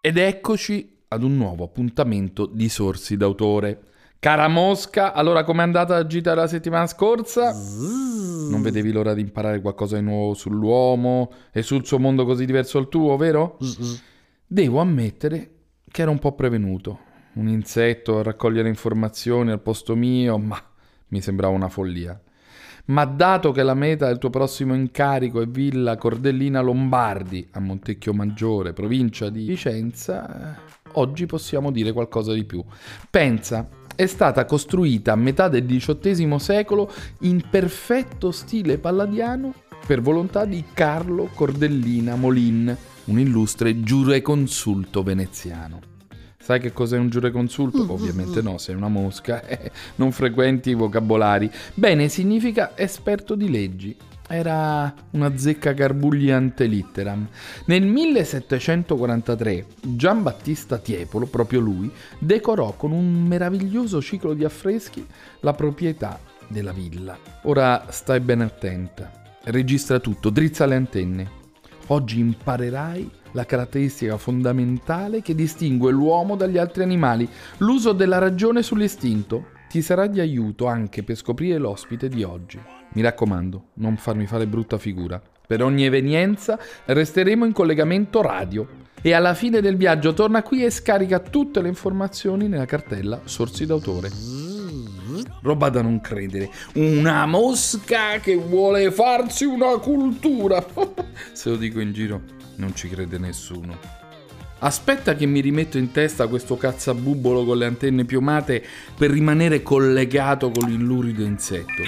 Ed eccoci ad un nuovo appuntamento di Sorsi d'autore. Cara Mosca, allora com'è andata la gita la settimana scorsa? Non vedevi l'ora di imparare qualcosa di nuovo sull'uomo e sul suo mondo così diverso dal tuo, vero? Devo ammettere che ero un po' prevenuto. Un insetto a raccogliere informazioni al posto mio, ma mi sembrava una follia. Ma dato che la meta del tuo prossimo incarico è Villa Cordellina Lombardi a Montecchio Maggiore, provincia di Vicenza, eh, oggi possiamo dire qualcosa di più. Pensa, è stata costruita a metà del XVIII secolo in perfetto stile palladiano per volontà di Carlo Cordellina Molin, un illustre giureconsulto veneziano. Sai che cos'è un giureconsulto? Mm, Ovviamente no, sei una mosca, eh, non frequenti i vocabolari. Bene, significa esperto di leggi. Era una zecca garbugli ante litteram. Nel 1743 Giambattista Tiepolo, proprio lui, decorò con un meraviglioso ciclo di affreschi la proprietà della villa. Ora stai ben attenta. Registra tutto, drizza le antenne. Oggi imparerai la caratteristica fondamentale che distingue l'uomo dagli altri animali, l'uso della ragione sull'istinto. Ti sarà di aiuto anche per scoprire l'ospite di oggi. Mi raccomando, non farmi fare brutta figura. Per ogni evenienza resteremo in collegamento radio e alla fine del viaggio torna qui e scarica tutte le informazioni nella cartella Sorsi d'autore. Roba da non credere. Una mosca che vuole farsi una cultura. Se lo dico in giro, non ci crede nessuno. Aspetta che mi rimetto in testa questo cazzabubbolo con le antenne piumate per rimanere collegato con l'illurido insetto.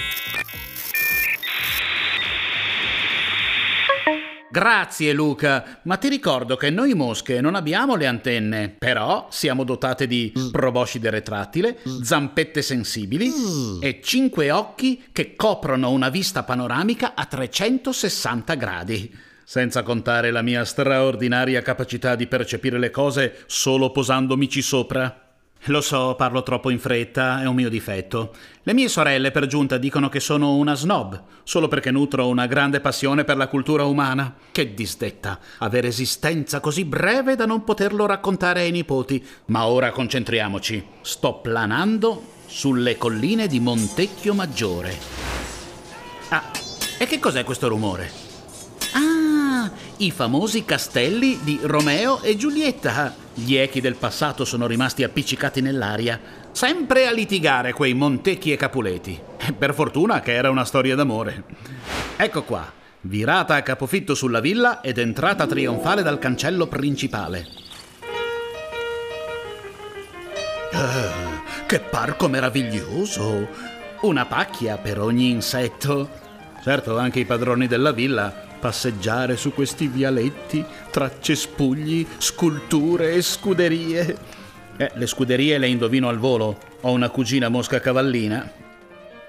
Grazie Luca, ma ti ricordo che noi mosche non abbiamo le antenne, però siamo dotate di proboscide retrattile, zampette sensibili e cinque occhi che coprono una vista panoramica a 360 gradi. Senza contare la mia straordinaria capacità di percepire le cose solo posandomici sopra. Lo so, parlo troppo in fretta, è un mio difetto. Le mie sorelle per giunta dicono che sono una snob, solo perché nutro una grande passione per la cultura umana. Che disdetta, avere esistenza così breve da non poterlo raccontare ai nipoti. Ma ora concentriamoci. Sto planando sulle colline di Montecchio Maggiore. Ah, e che cos'è questo rumore? I famosi castelli di Romeo e Giulietta. Gli echi del passato sono rimasti appiccicati nell'aria, sempre a litigare quei Montecchi e Capuleti. E Per fortuna che era una storia d'amore. Ecco qua, virata a capofitto sulla villa ed entrata trionfale dal cancello principale. Eh, che parco meraviglioso! Una pacchia per ogni insetto. Certo, anche i padroni della villa passeggiare su questi vialetti tra cespugli, sculture e scuderie. Eh, le scuderie le indovino al volo. Ho una cugina mosca cavallina.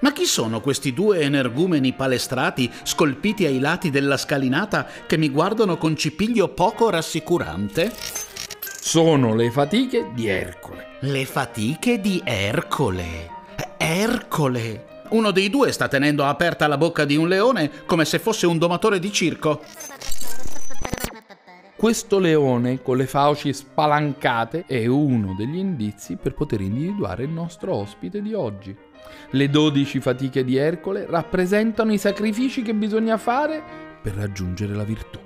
Ma chi sono questi due energumeni palestrati scolpiti ai lati della scalinata che mi guardano con cipiglio poco rassicurante? Sono le fatiche di Ercole. Le fatiche di Ercole. Ercole! Uno dei due sta tenendo aperta la bocca di un leone come se fosse un domatore di circo. Questo leone con le fauci spalancate è uno degli indizi per poter individuare il nostro ospite di oggi. Le dodici fatiche di Ercole rappresentano i sacrifici che bisogna fare per raggiungere la virtù.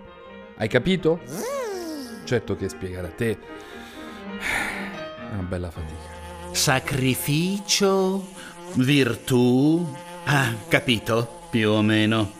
Hai capito? Certo che spiegare a te è una bella fatica. Sacrificio, virtù. Ah, capito, più o meno.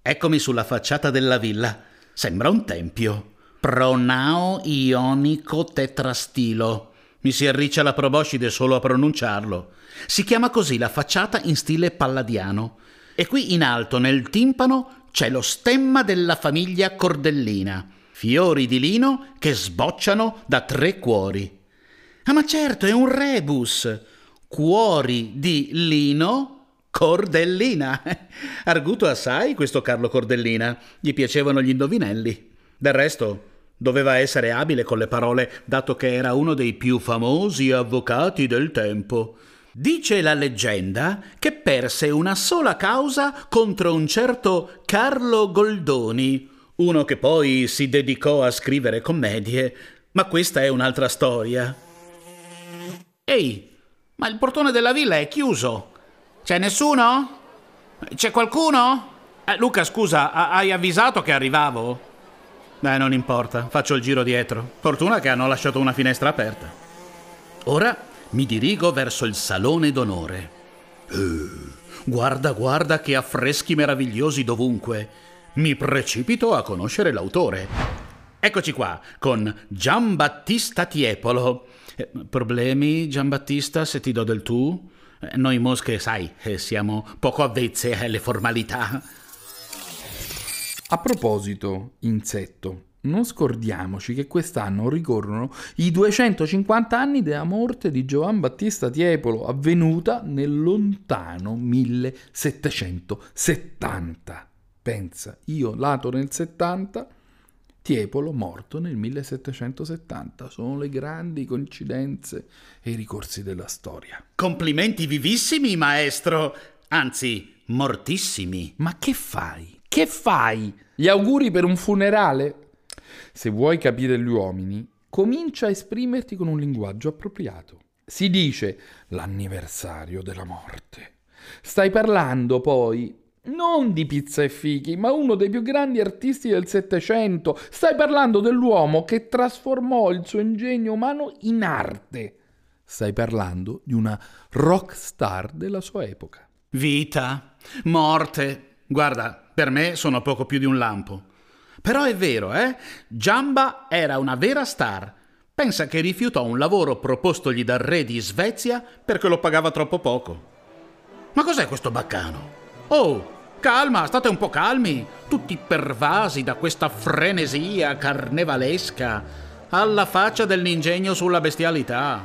Eccomi sulla facciata della villa. Sembra un tempio. Pronao ionico tetrastilo. Mi si arriccia la proboscide solo a pronunciarlo. Si chiama così la facciata in stile palladiano. E qui in alto, nel timpano, c'è lo stemma della famiglia Cordellina. Fiori di lino che sbocciano da tre cuori. Ah, ma certo, è un rebus. Cuori di lino Cordellina. Arguto assai questo Carlo Cordellina. Gli piacevano gli indovinelli. Del resto, doveva essere abile con le parole, dato che era uno dei più famosi avvocati del tempo. Dice la leggenda che perse una sola causa contro un certo Carlo Goldoni, uno che poi si dedicò a scrivere commedie, ma questa è un'altra storia. Ehi, ma il portone della villa è chiuso. C'è nessuno? C'è qualcuno? Eh, Luca, scusa, hai avvisato che arrivavo? Beh, non importa, faccio il giro dietro. Fortuna che hanno lasciato una finestra aperta. Ora mi dirigo verso il salone d'onore. Uh, guarda, guarda che affreschi meravigliosi dovunque. Mi precipito a conoscere l'autore. Eccoci qua, con Giambattista Tiepolo. Eh, problemi, Giambattista, se ti do del tu? Eh, noi mosche, sai, eh, siamo poco avvezze alle formalità. A proposito, insetto, non scordiamoci che quest'anno ricorrono i 250 anni della morte di Giovan Battista Tiepolo, avvenuta nel lontano 1770. Pensa, io lato nel 70 Tiepolo morto nel 1770. Sono le grandi coincidenze e i ricorsi della storia. Complimenti vivissimi, maestro! Anzi, mortissimi. Ma che fai? Che fai? Gli auguri per un funerale? Se vuoi capire gli uomini, comincia a esprimerti con un linguaggio appropriato. Si dice l'anniversario della morte. Stai parlando poi non di pizza e fichi, ma uno dei più grandi artisti del Settecento. Stai parlando dell'uomo che trasformò il suo ingegno umano in arte. Stai parlando di una rock star della sua epoca. Vita, morte. Guarda, per me sono poco più di un lampo. Però è vero, eh? Giamba era una vera star. Pensa che rifiutò un lavoro propostogli dal re di Svezia perché lo pagava troppo poco. Ma cos'è questo baccano? Oh, calma, state un po' calmi, tutti pervasi da questa frenesia carnevalesca, alla faccia dell'ingegno sulla bestialità.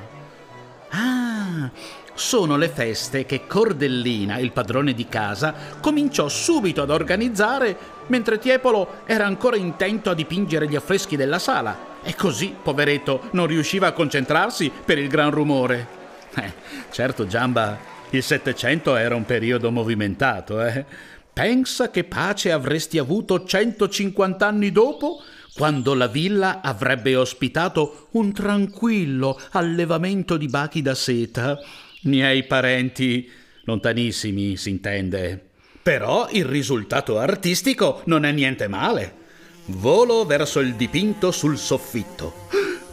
Ah, sono le feste che Cordellina, il padrone di casa, cominciò subito ad organizzare mentre Tiepolo era ancora intento a dipingere gli affreschi della sala. E così, poveretto, non riusciva a concentrarsi per il gran rumore. Eh, certo, Giamba il Settecento era un periodo movimentato, eh? Pensa che pace avresti avuto 150 anni dopo, quando la villa avrebbe ospitato un tranquillo allevamento di bachi da seta. Miei parenti lontanissimi, si intende. Però il risultato artistico non è niente male. Volo verso il dipinto sul soffitto.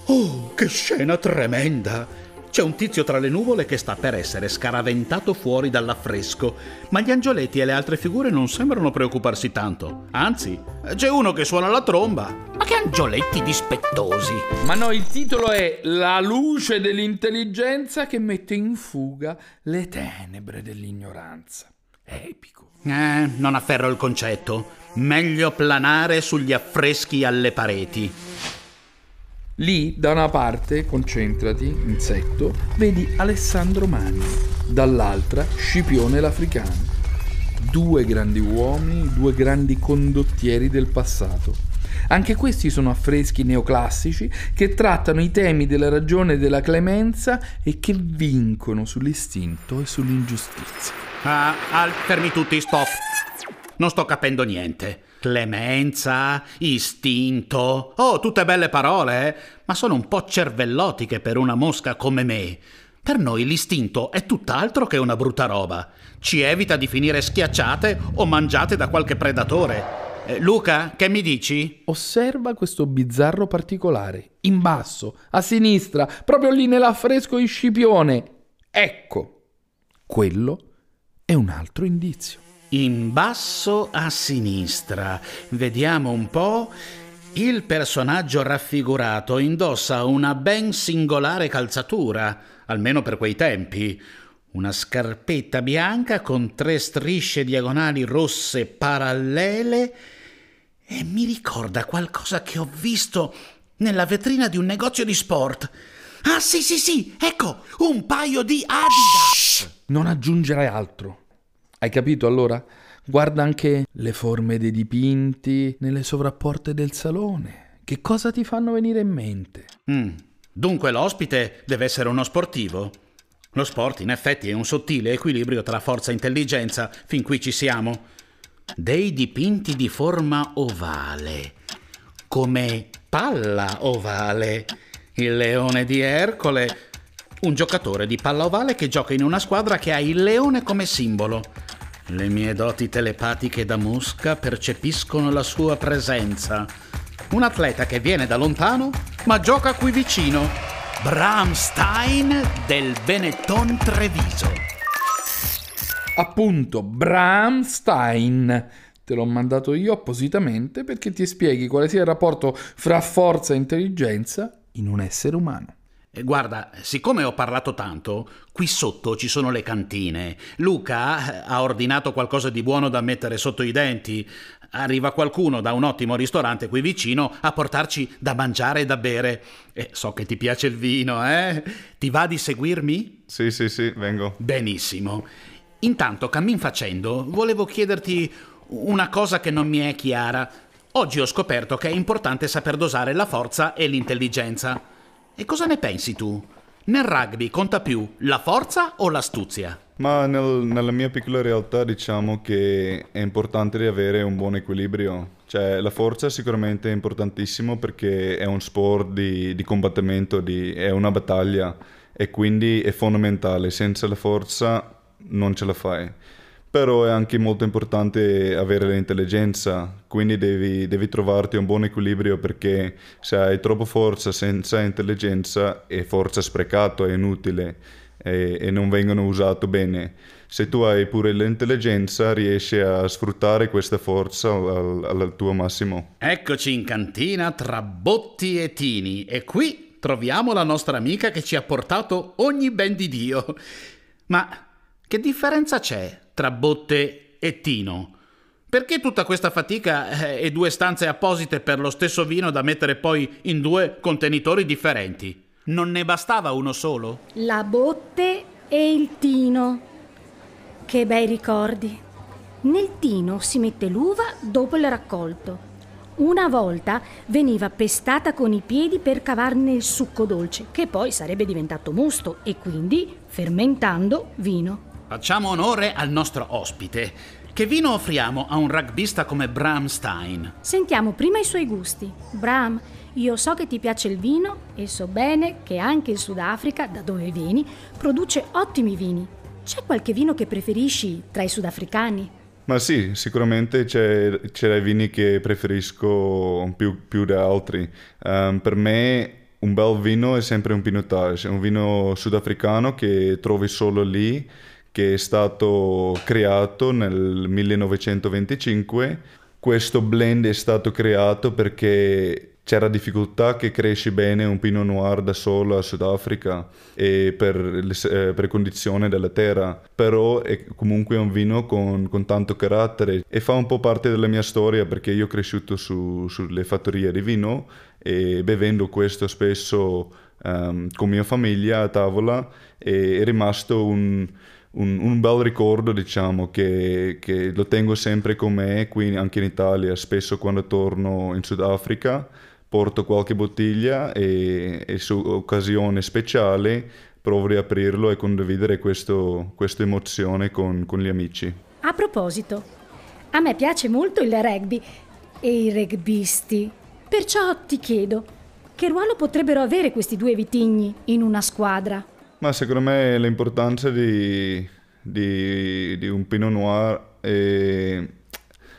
Oh, che scena tremenda! C'è un tizio tra le nuvole che sta per essere scaraventato fuori dall'affresco, ma gli angioletti e le altre figure non sembrano preoccuparsi tanto. Anzi, c'è uno che suona la tromba. Ma che angioletti dispettosi! Ma no, il titolo è La luce dell'intelligenza che mette in fuga le tenebre dell'ignoranza. Epico. Eh, non afferro il concetto. Meglio planare sugli affreschi alle pareti. Lì, da una parte, concentrati, insetto, vedi Alessandro Magno, dall'altra Scipione l'Africano. Due grandi uomini, due grandi condottieri del passato. Anche questi sono affreschi neoclassici che trattano i temi della ragione e della clemenza e che vincono sull'istinto e sull'ingiustizia. Ah, al, fermi tutti, stop. Non sto capendo niente. Clemenza, istinto. Oh, tutte belle parole, eh? ma sono un po' cervellotiche per una mosca come me. Per noi l'istinto è tutt'altro che una brutta roba. Ci evita di finire schiacciate o mangiate da qualche predatore. Eh, Luca, che mi dici? Osserva questo bizzarro particolare. In basso, a sinistra, proprio lì nell'affresco di Scipione. Ecco, quello è un altro indizio. In basso a sinistra, vediamo un po'. Il personaggio raffigurato indossa una ben singolare calzatura, almeno per quei tempi. Una scarpetta bianca con tre strisce diagonali rosse parallele e mi ricorda qualcosa che ho visto nella vetrina di un negozio di sport. Ah sì sì sì, ecco, un paio di Adidas. Shh, non aggiungere altro. Hai capito allora? Guarda anche le forme dei dipinti nelle sovrapporte del salone. Che cosa ti fanno venire in mente? Mm. Dunque l'ospite deve essere uno sportivo? Lo sport, in effetti, è un sottile equilibrio tra forza e intelligenza. Fin qui ci siamo. Dei dipinti di forma ovale, come palla ovale, il leone di Ercole, un giocatore di palla ovale che gioca in una squadra che ha il leone come simbolo. Le mie doti telepatiche da mosca percepiscono la sua presenza. Un atleta che viene da lontano, ma gioca qui vicino. Bram Stein del Benetton Treviso. Appunto, Bram Stein. Te l'ho mandato io appositamente perché ti spieghi quale sia il rapporto fra forza e intelligenza in un essere umano. Eh, guarda, siccome ho parlato tanto, qui sotto ci sono le cantine. Luca eh, ha ordinato qualcosa di buono da mettere sotto i denti. Arriva qualcuno da un ottimo ristorante qui vicino a portarci da mangiare e da bere. E so che ti piace il vino, eh? Ti va di seguirmi? Sì, sì, sì, vengo. Benissimo. Intanto, cammin facendo, volevo chiederti una cosa che non mi è chiara. Oggi ho scoperto che è importante saper dosare la forza e l'intelligenza. E cosa ne pensi tu? Nel rugby conta più la forza o l'astuzia? Ma nel, nella mia piccola realtà diciamo che è importante di avere un buon equilibrio. Cioè la forza è sicuramente importantissimo perché è un sport di, di combattimento, di, è una battaglia e quindi è fondamentale. Senza la forza non ce la fai però è anche molto importante avere l'intelligenza, quindi devi, devi, trovarti un buon equilibrio perché se hai troppa forza senza intelligenza è forza sprecata, è inutile e, e non vengono usate bene. Se tu hai pure l'intelligenza riesci a sfruttare questa forza al, al tuo massimo. Eccoci in cantina tra botti e tini e qui troviamo la nostra amica che ci ha portato ogni ben di Dio. Ma che differenza c'è tra botte e tino? Perché tutta questa fatica eh, e due stanze apposite per lo stesso vino da mettere poi in due contenitori differenti? Non ne bastava uno solo? La botte e il tino. Che bei ricordi. Nel tino si mette l'uva dopo il raccolto. Una volta veniva pestata con i piedi per cavarne il succo dolce, che poi sarebbe diventato musto e quindi, fermentando, vino. Facciamo onore al nostro ospite. Che vino offriamo a un rugbista come Bram Stein? Sentiamo prima i suoi gusti. Bram, io so che ti piace il vino e so bene che anche il Sudafrica, da dove vieni, produce ottimi vini. C'è qualche vino che preferisci tra i sudafricani? Ma sì, sicuramente c'è, c'è dei vini che preferisco più, più da altri. Um, per me un bel vino è sempre un pinotage, un vino sudafricano che trovi solo lì che è stato creato nel 1925. Questo blend è stato creato perché c'era difficoltà che cresci bene un Pinot Noir da solo a Sudafrica e per eh, per condizioni della terra, però è comunque un vino con, con, tanto carattere e fa un po' parte della mia storia perché io ho cresciuto su, sulle fattorie di vino e bevendo questo spesso um, con mia famiglia a tavola è rimasto un un, un, bel ricordo, diciamo, che, che, lo tengo sempre con me qui anche in Italia. Spesso quando torno in Sudafrica porto qualche bottiglia e, e su occasione speciale provo a riaprirlo e condividere questa emozione con, con gli amici. A proposito, a me piace molto il rugby e i rugbisti. Perciò ti chiedo, che ruolo potrebbero avere questi due vitigni in una squadra? Ma secondo me l'importanza di, di, di un Pinot Noir è,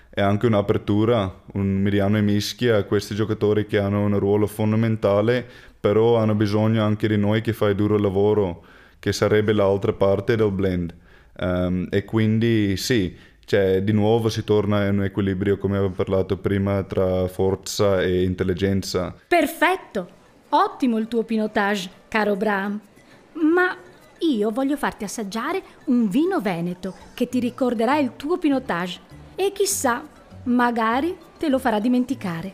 è anche un'apertura, un Miriano e mischia a questi giocatori che hanno un ruolo fondamentale, però hanno bisogno anche di noi che fai duro lavoro, che sarebbe l'altra parte del blend. Um, e quindi sì, cioè, di nuovo si torna in un equilibrio, come avevo parlato prima, tra forza e intelligenza. Perfetto! Ottimo il tuo pinotage, caro Bram. Ma io voglio farti assaggiare un vino veneto che ti ricorderà il tuo pinotage e chissà, magari te lo farà dimenticare.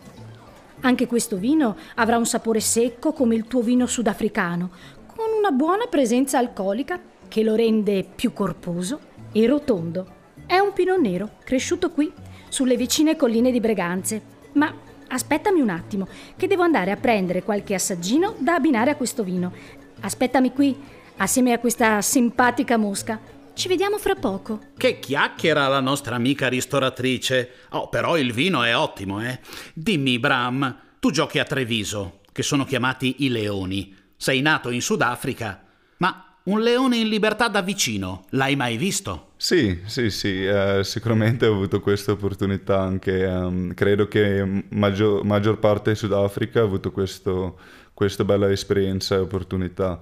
Anche questo vino avrà un sapore secco come il tuo vino sudafricano, con una buona presenza alcolica che lo rende più corposo e rotondo. È un pino nero cresciuto qui, sulle vicine colline di Breganze. Ma aspettami un attimo, che devo andare a prendere qualche assaggino da abbinare a questo vino. Aspettami qui, assieme a questa simpatica mosca. Ci vediamo fra poco. Che chiacchiera la nostra amica ristoratrice. Oh, però il vino è ottimo, eh. Dimmi, Bram, tu giochi a Treviso, che sono chiamati i leoni. Sei nato in Sudafrica, ma un leone in libertà da vicino, l'hai mai visto? Sì, sì, sì, uh, sicuramente ho avuto questa opportunità anche. Um, credo che maggior, maggior parte del Sudafrica ha avuto questo, questa bella esperienza e opportunità.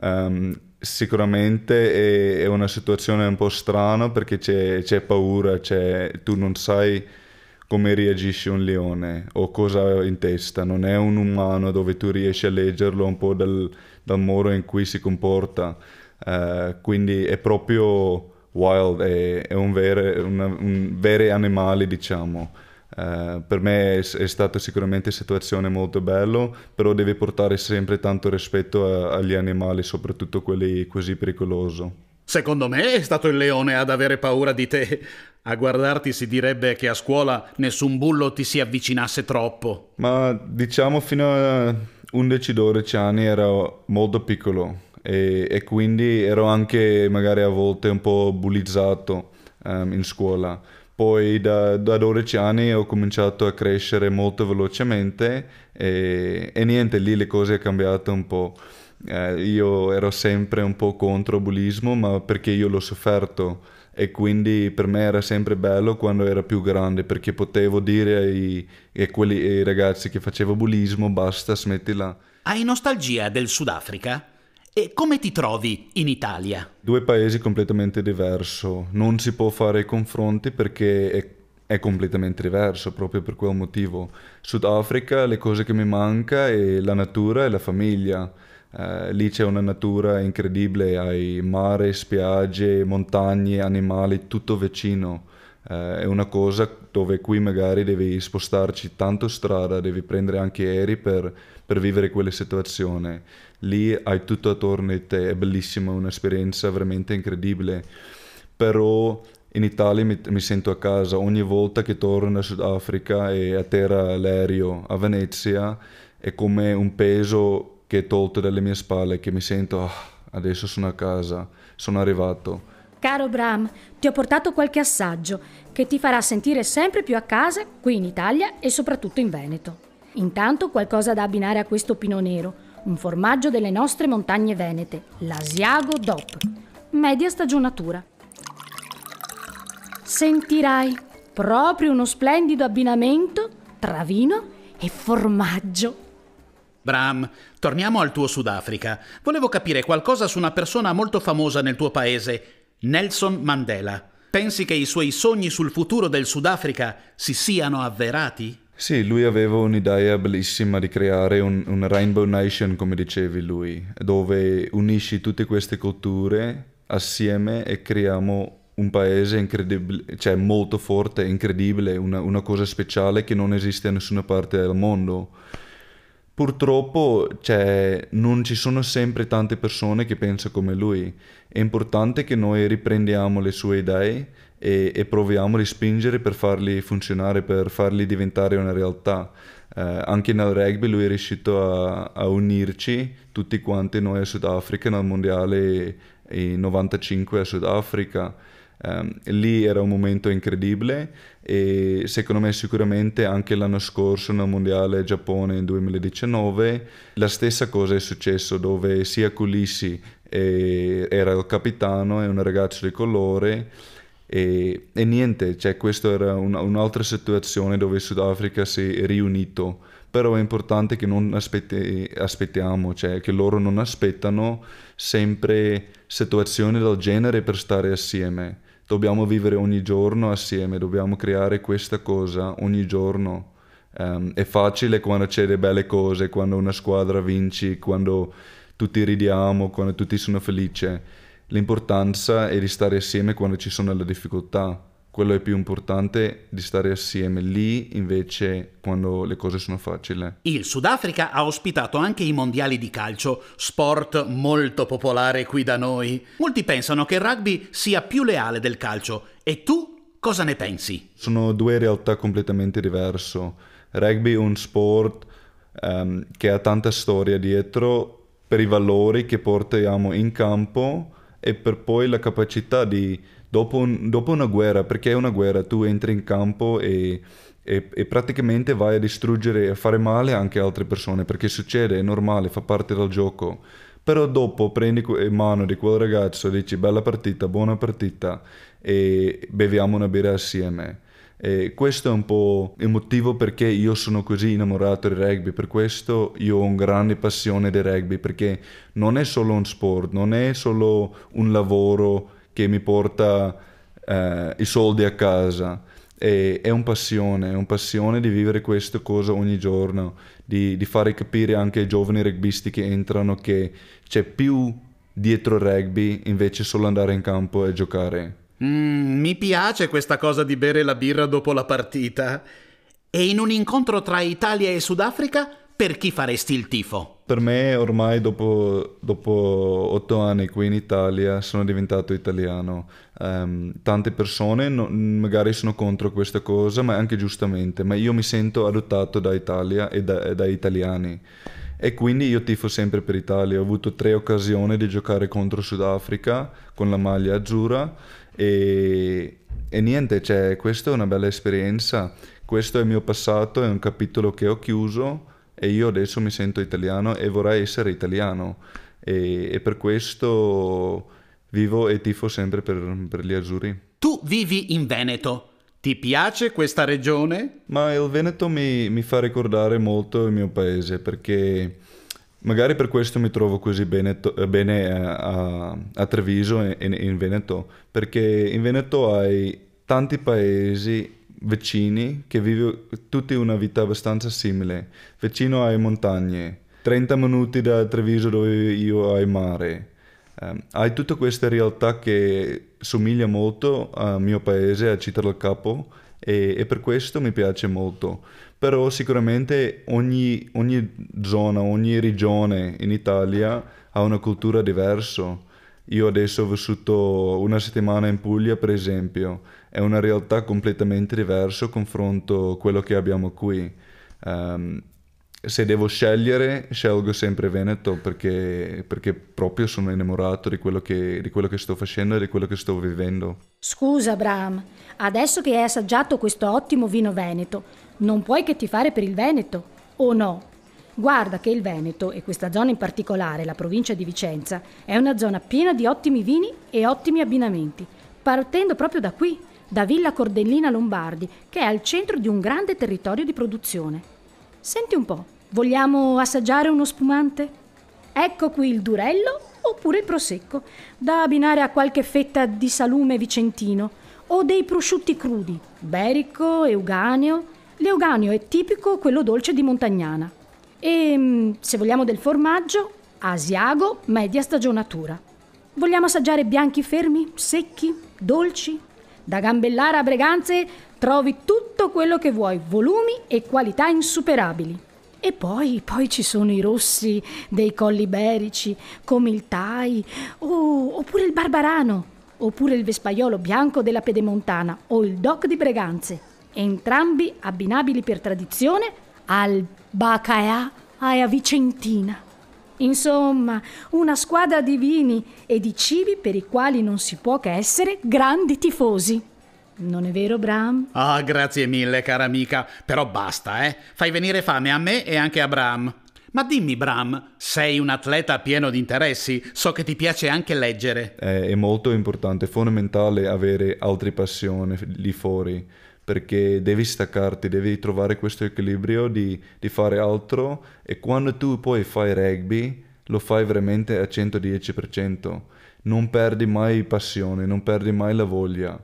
Um, sicuramente è, è, una situazione un po' strana perché c'è, c'è paura, c'è, tu non sai come reagisce un leone o cosa ha in testa, non è un umano dove tu riesci a leggerlo un po' dal, dal modo in cui si comporta, uh, quindi è proprio wild, è, è un, vero, una, un vero animale diciamo. Uh, per me è, è stata sicuramente una situazione molto bella, però devi portare sempre tanto rispetto a, agli animali, soprattutto quelli così pericolosi. Secondo me è stato il leone ad avere paura di te. A guardarti si direbbe che a scuola nessun bullo ti si avvicinasse troppo. Ma diciamo fino a 11-12 anni ero molto piccolo e, e, quindi ero anche magari a volte un po' bullizzato um, in scuola poi da, da 12 anni ho cominciato a crescere molto velocemente e, e niente, lì le cose sono cambiate un po'. Eh, io ero sempre un po' contro il bullismo, ma perché io l'ho sofferto e quindi per me era sempre bello quando era più grande perché potevo dire ai, ai, quelli, ai ragazzi che facevo bullismo basta, smettila. Hai nostalgia del Sudafrica? E come ti trovi in Italia? Due paesi completamente diversi. Non si può fare confronti perché è, è, completamente diverso proprio per quel motivo. Sudafrica, le cose che mi manca è la natura e la famiglia. Eh, lì c'è una natura incredibile, hai mare, spiagge, montagne, animali, tutto vicino. Eh, è una cosa dove qui magari devi spostarci tanto strada, devi prendere anche aerei per, per vivere quelle situazioni lì hai tutto attorno a te, è bellissima, un'esperienza veramente incredibile. Però in Italia mi, mi, sento a casa ogni volta che torno da Sudafrica e atterra l'aereo a Venezia è come un peso che è tolto dalle mie spalle che mi sento oh, adesso sono a casa, sono arrivato. Caro Bram, ti ho portato qualche assaggio che ti farà sentire sempre più a casa qui in Italia e soprattutto in Veneto. Intanto qualcosa da abbinare a questo pino nero, un formaggio delle nostre montagne venete, l'Asiago DOP, media stagionatura. Sentirai proprio uno splendido abbinamento tra vino e formaggio. Bram, torniamo al tuo Sudafrica. Volevo capire qualcosa su una persona molto famosa nel tuo paese, Nelson Mandela. Pensi che i suoi sogni sul futuro del Sudafrica si siano avverati? Sì, lui aveva un'idea bellissima di creare un, un, Rainbow Nation, come dicevi lui, dove unisci tutte queste culture assieme e creiamo un paese incredibile, cioè molto forte, incredibile, una, una cosa speciale che non esiste da nessuna parte del mondo. Purtroppo cioè, non ci sono sempre tante persone che pensano come lui. È importante che noi riprendiamo le sue idee e, e proviamo a spingere per farli funzionare, per farli diventare una realtà. Eh, anche nel rugby lui è riuscito a, a, unirci tutti quanti noi a Sudafrica nel mondiale in 95 a Sudafrica. Um, lì era un momento incredibile e secondo me sicuramente anche l'anno scorso nel mondiale Giappone nel 2019 la stessa cosa è successo dove sia Culissi era il capitano e un ragazzo di colore e, e niente, cioè questa era una, un'altra situazione dove il Sudafrica si è riunito, però è importante che non aspetti, aspettiamo, cioè che loro non aspettano sempre situazioni del genere per stare assieme. Dobbiamo vivere ogni giorno assieme, dobbiamo creare questa cosa ogni giorno. Um, è facile quando c'è le belle cose, quando una squadra vince, quando tutti ridiamo, quando tutti sono felici L'importanza è di stare assieme quando ci sono le difficoltà. Quello è più importante di stare assieme lì invece quando le cose sono facili. Il Sudafrica ha ospitato anche i mondiali di calcio, sport molto popolare qui da noi. Molti pensano che il rugby sia più leale del calcio. E tu cosa ne pensi? Sono due realtà completamente diverse. Rugby è un sport um, che ha tanta storia dietro per i valori che portiamo in campo e per poi la capacità di, dopo, un, dopo una guerra, perché è una guerra, tu entri in campo e, e, e, praticamente vai a distruggere e a fare male anche altre persone, perché succede, è normale, fa parte del gioco. Però dopo prendi in mano di quel ragazzo dici bella partita, buona partita e beviamo una birra assieme. E questo è un po' il motivo perché io sono così innamorato del rugby, per questo io ho una grande passione del rugby, perché non è solo un sport, non è solo un lavoro che mi porta eh, i soldi a casa, è, è un passione, è un passione di vivere questa cosa ogni giorno, di, di fare capire anche ai giovani rugbisti che entrano che c'è più dietro il rugby invece solo andare in campo e giocare. Mm, mi piace questa cosa di bere la birra dopo la partita. E in un incontro tra Italia e Sudafrica, per chi faresti il tifo? Per me ormai dopo, dopo otto anni qui in Italia sono diventato italiano. Um, tante persone no, magari sono contro questa cosa, ma anche giustamente, ma io mi sento adottato da Italia e da, italiani. E quindi io tifo sempre per Italia. Ho avuto tre occasioni di giocare contro Sudafrica con la maglia azzurra e, e niente, cioè, questa è una bella esperienza. Questo è il mio passato, è un capitolo che ho chiuso e io adesso mi sento italiano e vorrei essere italiano. E, e per questo vivo e tifo sempre per, per gli azzurri. Tu vivi in Veneto. Ti piace questa regione? Ma il Veneto mi, mi, fa ricordare molto il mio paese perché magari per questo mi trovo così bene, bene a, a, Treviso e in, in Veneto perché in Veneto hai tanti paesi vicini che vivono tutti una vita abbastanza simile. Vicino hai montagne, 30 minuti da Treviso dove io il mare. Um, hai tutte queste realtà che somiglia molto al mio paese, a Città del Capo, e, e, per questo mi piace molto. Però sicuramente ogni, ogni zona, ogni regione in Italia ha una cultura diversa. Io adesso ho vissuto una settimana in Puglia, per esempio, è una realtà completamente diversa confronto a quello che abbiamo qui. Um, se devo scegliere, scelgo sempre Veneto perché, perché proprio sono innamorato di quello, che, di quello, che, sto facendo e di quello che sto vivendo. Scusa, Bram, adesso che hai assaggiato questo ottimo vino veneto, non puoi che ti fare per il Veneto, o no? Guarda che il Veneto, e questa zona in particolare, la provincia di Vicenza, è una zona piena di ottimi vini e ottimi abbinamenti, partendo proprio da qui, da Villa Cordellina Lombardi, che è al centro di un grande territorio di produzione. Senti un po', Vogliamo assaggiare uno spumante? Ecco qui il durello oppure il prosecco, da abbinare a qualche fetta di salume vicentino o dei prosciutti crudi, berico, euganeo. L'euganeo è tipico quello dolce di Montagnana. E mm, se vogliamo del formaggio, asiago, media stagionatura. Vogliamo assaggiare bianchi fermi, secchi, dolci? Da Gambellara a Breganze trovi tutto quello che vuoi, volumi e qualità insuperabili. E poi, poi ci sono i rossi dei colli iberici, come il Tai, oh, oppure il Barbarano, oppure il Vespaiolo bianco della Pedemontana o il Doc di Breganze, entrambi abbinabili per tradizione al Bacaea a Vicentina. Insomma, una squadra di vini e di cibi per i quali non si può che essere grandi tifosi. Non è vero, Bram? Ah, grazie mille, cara amica. Però basta, eh. Fai venire fame a me e anche a Bram. Ma dimmi, Bram, sei un atleta pieno di interessi. So che ti piace anche leggere. È molto importante, è fondamentale avere altre passioni lì fuori. Perché devi staccarti, devi trovare questo equilibrio di, di fare altro e quando tu poi fai rugby lo fai veramente al 110%. Non perdi mai passione, non perdi mai la voglia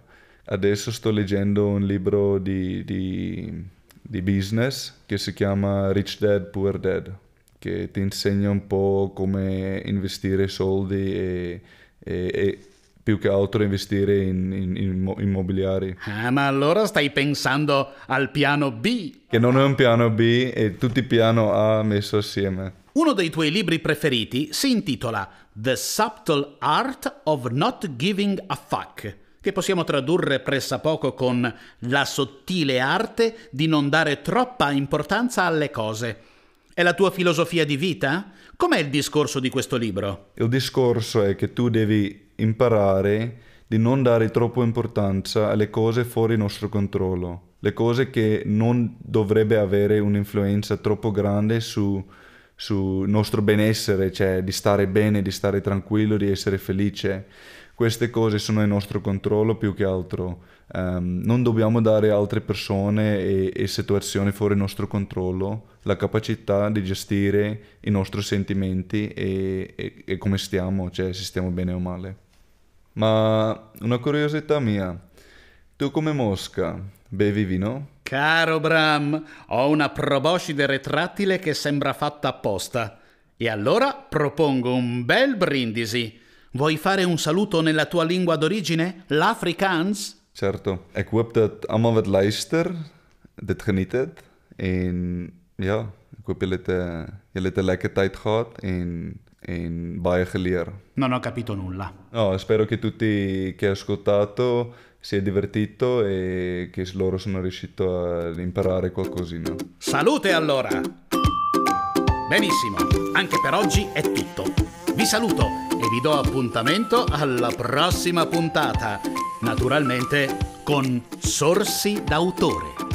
Adesso sto leggendo un libro di, di, di business che si chiama Rich Dad, Poor Dad, che ti insegna un po' come investire soldi e, e, e più che altro investire in, in, in, immobiliari. Ah, ma allora stai pensando al piano B? Che non è un piano B, è tutti piano A messo assieme. Uno dei tuoi libri preferiti si intitola The Subtle Art of Not Giving a Fuck che possiamo tradurre pressappoco con la sottile arte di non dare troppa importanza alle cose. È la tua filosofia di vita? Com'è il discorso di questo libro? Il discorso è che tu devi imparare di non dare troppa importanza alle cose fuori nostro controllo, le cose che non dovrebbe avere un'influenza troppo grande su sul nostro benessere, cioè di stare bene, di stare tranquillo, di essere felice. Queste cose sono in nostro controllo più che altro. Um, non dobbiamo dare a altre persone e, e situazioni fuori nostro controllo la capacità di gestire i nostri sentimenti e, e, e come stiamo, cioè se stiamo bene o male. Ma una curiosità mia, tu come Mosca bevi vino? Caro Bram, ho una proboscide retrattile che sembra fatta apposta. E allora propongo un bel brindisi. Vuoi fare un saluto nella tua lingua d'origine, l'Afrikaans? Certo. Ik hoop dat allemaal wat luister, dit geniet het. En ja, ik hoop jullie het, jullie het een lekker tijd gehad en, en baie geleerd. Non ho capito nulla. No, spero che tutti che ascoltato si è divertito e che loro sono riusciti ad imparare qualcosina. Salute allora! Benissimo, anche per oggi è tutto. Vi saluto e vi do appuntamento alla prossima puntata, naturalmente con Sorsi d'autore.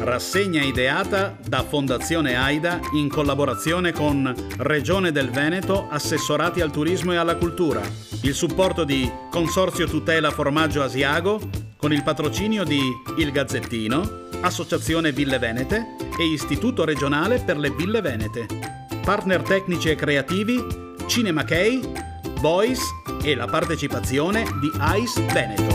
Rassegna ideata da Fondazione AIDA in collaborazione con Regione del Veneto, Assessorati al Turismo e alla Cultura. Il supporto di Consorzio Tutela Formaggio Asiago con il patrocinio di Il Gazzettino, Associazione Ville Venete e Istituto Regionale per le Ville Venete. Partner tecnici e creativi Cinema Key, Boys e la partecipazione di ICE Veneto.